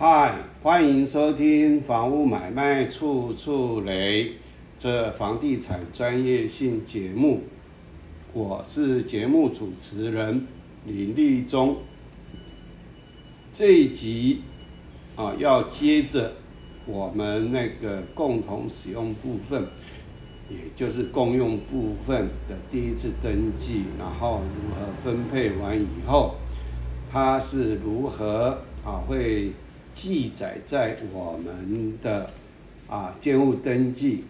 嗨，欢迎收听《房屋买卖处处雷》这房地产专业性节目，我是节目主持人林立忠。这一集啊，要接着我们那个共同使用部分，也就是共用部分的第一次登记，然后如何分配完以后，它是如何啊会。记载在我们的啊建物登记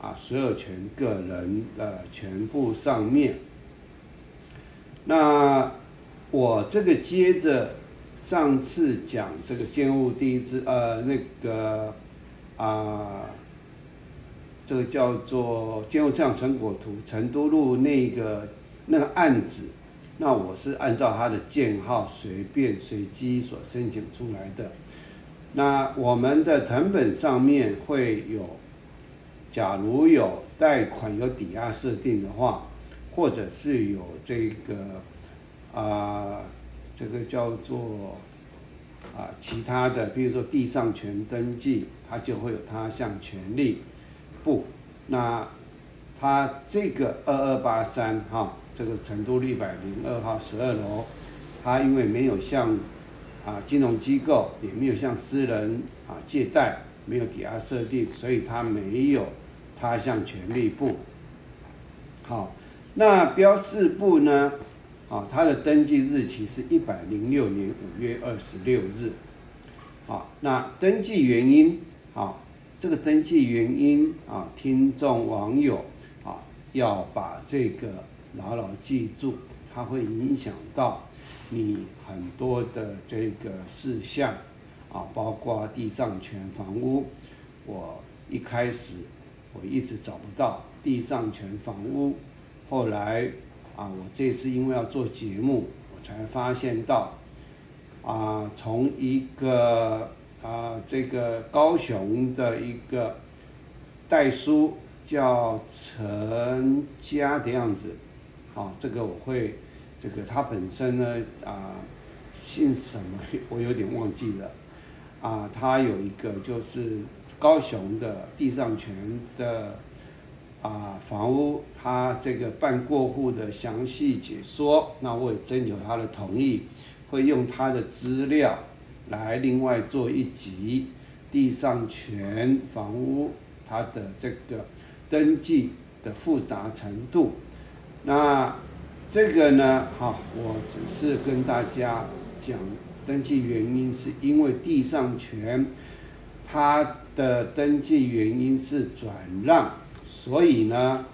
啊所有权个人的全部上面。那我这个接着上次讲这个建物第一次呃那个啊这个叫做建物测量成果图成都路那个那个案子，那我是按照他的建号随便随机所申请出来的。那我们的成本上面会有，假如有贷款有抵押设定的话，或者是有这个啊，这个叫做啊其他的，比如说地上权登记，它就会有他项权利不？那它这个二二八三哈，这个成都一百零二号十二楼，它因为没有向啊，金融机构也没有向私人啊借贷，没有抵押设定，所以它没有他项权利部。好，那标示部呢？啊，它的登记日期是一百零六年五月二十六日。好，那登记原因，啊，这个登记原因啊，听众网友啊，要把这个牢牢记住，它会影响到。你很多的这个事项啊，包括地藏权房屋，我一开始我一直找不到地藏权房屋，后来啊，我这次因为要做节目，我才发现到啊，从一个啊这个高雄的一个代书叫陈家的样子，啊，这个我会。这个他本身呢啊姓什么？我有点忘记了啊。他有一个就是高雄的地上权的啊房屋，他这个办过户的详细解说，那我也征求他的同意，会用他的资料来另外做一集地上权房屋它的这个登记的复杂程度，那。这个呢，哈，我只是跟大家讲登记原因，是因为地上权它的登记原因是转让，所以呢，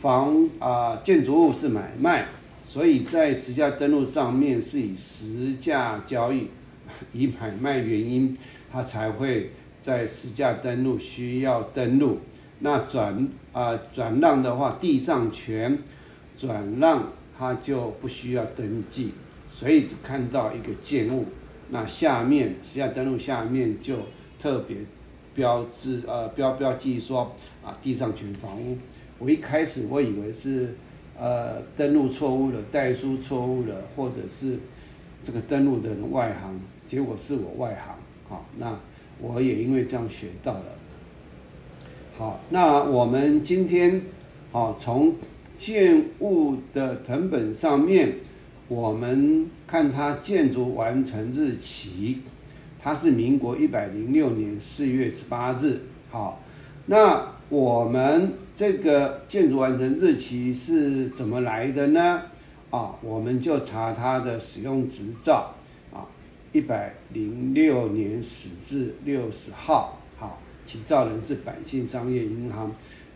房啊建筑物是买卖，所以在实价登录上面是以实价交易，以买卖原因，它才会在实价登录需要登录。那转啊转让的话，地上权转让。它就不需要登记，所以只看到一个建物。那下面实际登录下面就特别标志呃标标记说啊地上权房屋。我一开始我以为是呃登录错误了，代书错误了，或者是这个登录的人外行，结果是我外行。好，那我也因为这样学到了。好，那我们今天好从。建物的成本上面，我们看它建筑完成日期，它是民国一百零六年四月十八日。好，那我们这个建筑完成日期是怎么来的呢？啊，我们就查它的使用执照啊，一百零六年始至六十号。好，起造人是百姓商业银行。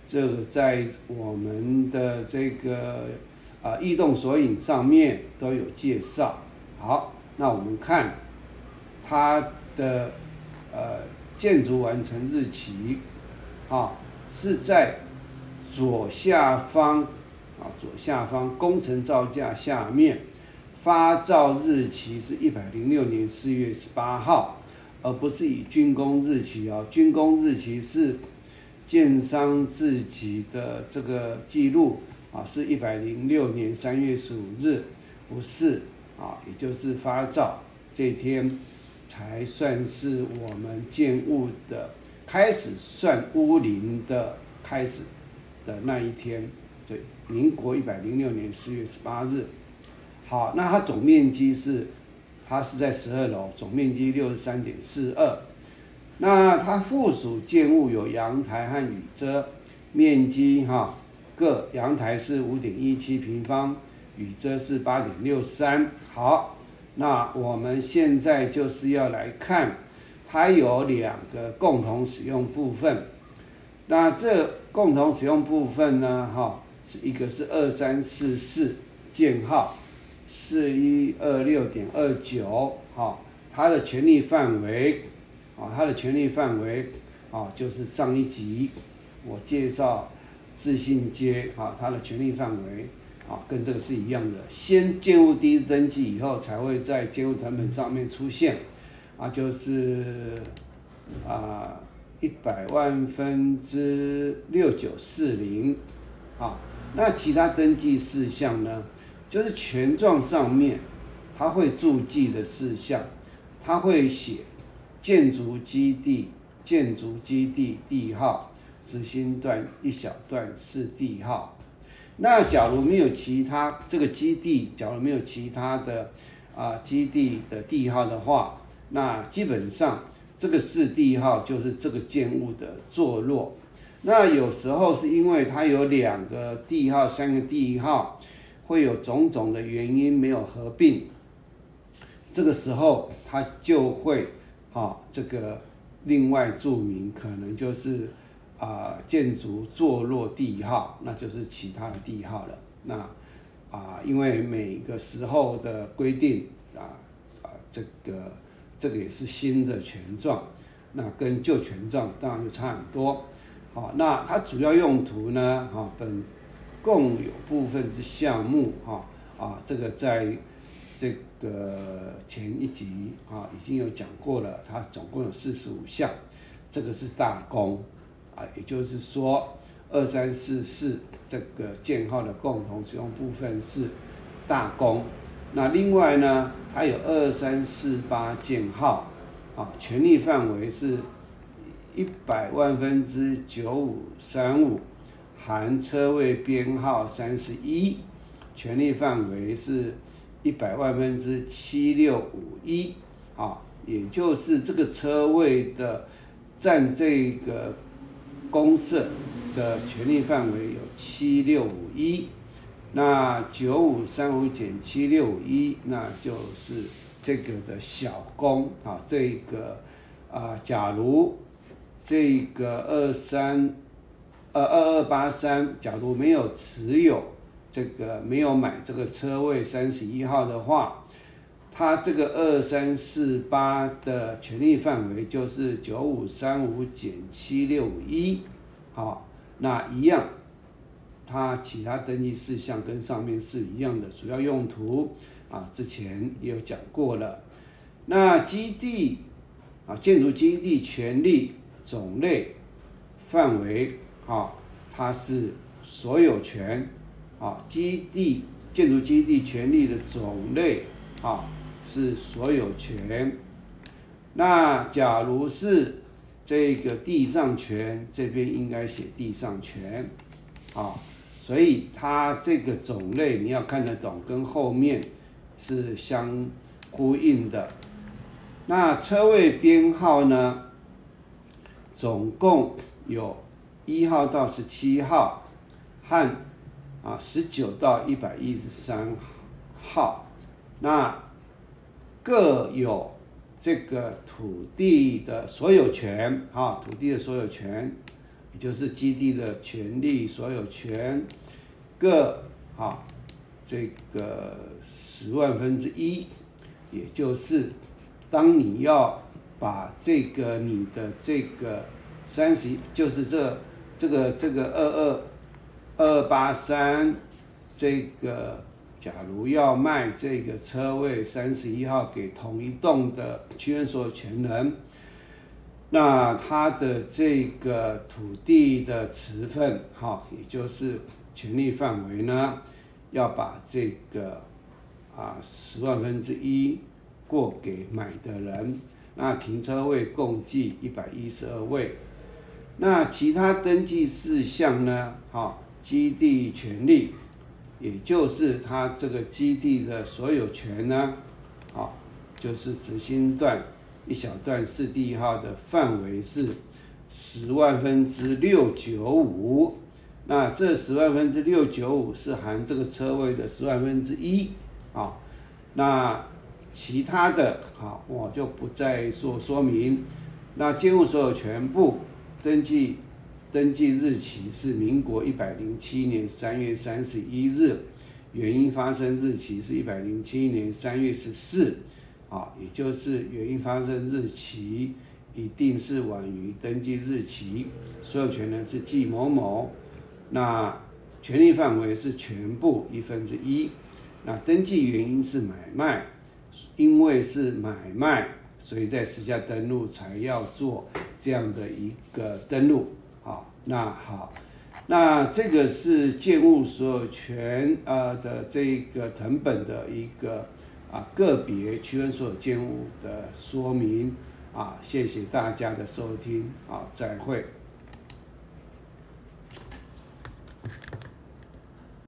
这个在我们的这个啊异动索引上面都有介绍。好，那我们看它的呃建筑完成日期，啊是在左下方啊左下方工程造价下面发照日期是一百零六年四月十八号，而不是以竣工日期哦，竣工日期是。建商自己的这个记录啊，是一百零六年三月十五日，不是啊，也就是发照这天才算是我们建物的开始算屋龄的开始的那一天，对，民国一百零六年四月十八日。好，那它总面积是，它是在十二楼，总面积六十三点四二。那它附属建物有阳台和雨遮，面积哈各阳台是五点一七平方，雨遮是八点六三。好，那我们现在就是要来看，它有两个共同使用部分。那这共同使用部分呢，哈，是一个是二三四四建号四一二六点二九，哈，它的权利范围。啊，它的权利范围啊，就是上一集我介绍自信街啊，它的权利范围啊，跟这个是一样的。先建物第一登记以后，才会在建物成本上面出现啊，就是啊一百万分之六九四零啊。那其他登记事项呢，就是权状上面它会注记的事项，它会写。建筑基地，建筑基地地号，执行段一小段是地号。那假如没有其他这个基地，假如没有其他的啊基地的地号的话，那基本上这个是地号就是这个建物的坐落。那有时候是因为它有两个地号、三个地号，会有种种的原因没有合并，这个时候它就会。啊，这个另外注明可能就是啊建筑坐落地号，那就是其他的地号了。那啊，因为每个时候的规定啊啊，这个这个也是新的权状，那跟旧权状当然就差很多。好，那它主要用途呢？哈，本共有部分之项目哈啊，这个在。这个前一集啊已经有讲过了，它总共有四十五项，这个是大功啊，也就是说二三四四这个建号的共同使用部分是大功。那另外呢，它有二三四八建号啊，权利范围是一百万分之九五三五，含车位编号三十一，权利范围是。一百万分之七六五一，啊，也就是这个车位的占这个公社的权利范围有七六五一，那九五三五减七六五一，那就是这个的小公啊，这个啊，假如这个二三二二二八三，假如没有持有。这个没有买这个车位三十一号的话，它这个二三四八的权利范围就是九五三五减七六五一，好，那一样，它其他登记事项跟上面是一样的，主要用途啊，之前也有讲过了。那基地啊，建筑基地权利种类范围啊，它是所有权。啊，基地建筑基地权利的种类啊是所有权。那假如是这个地上权，这边应该写地上权啊，所以它这个种类你要看得懂，跟后面是相呼应的。那车位编号呢，总共有一号到十七号和。啊，十九到一百一十三号，那各有这个土地的所有权啊，土地的所有权，也就是基地的权利所有权，各啊这个十万分之一，也就是当你要把这个你的这个三十，就是这这个这个二二。二八三，这个假如要卖这个车位三十一号给同一栋的区院所有权人，那他的这个土地的持份，哈，也就是权利范围呢，要把这个啊十万分之一过给买的人，那停车位共计一百一十二位。那其他登记事项呢？哈，基地权利，也就是他这个基地的所有权呢，好，就是执行段一小段四 D 号的范围是十万分之六九五。那这十万分之六九五是含这个车位的十万分之一，啊，那其他的，好，我就不再做说明。那建物所有权部。登记登记日期是民国一百零七年三月三十一日，原因发生日期是一百零七年三月十四，啊，也就是原因发生日期一定是晚于登记日期。所有权人是季某某，那权利范围是全部一分之一。那登记原因是买卖，因为是买卖。所以在实价登录才要做这样的一个登录，好，那好，那这个是建物所有权呃的这个成本的一个啊个别区分所有建物的说明啊，谢谢大家的收听，啊，再会。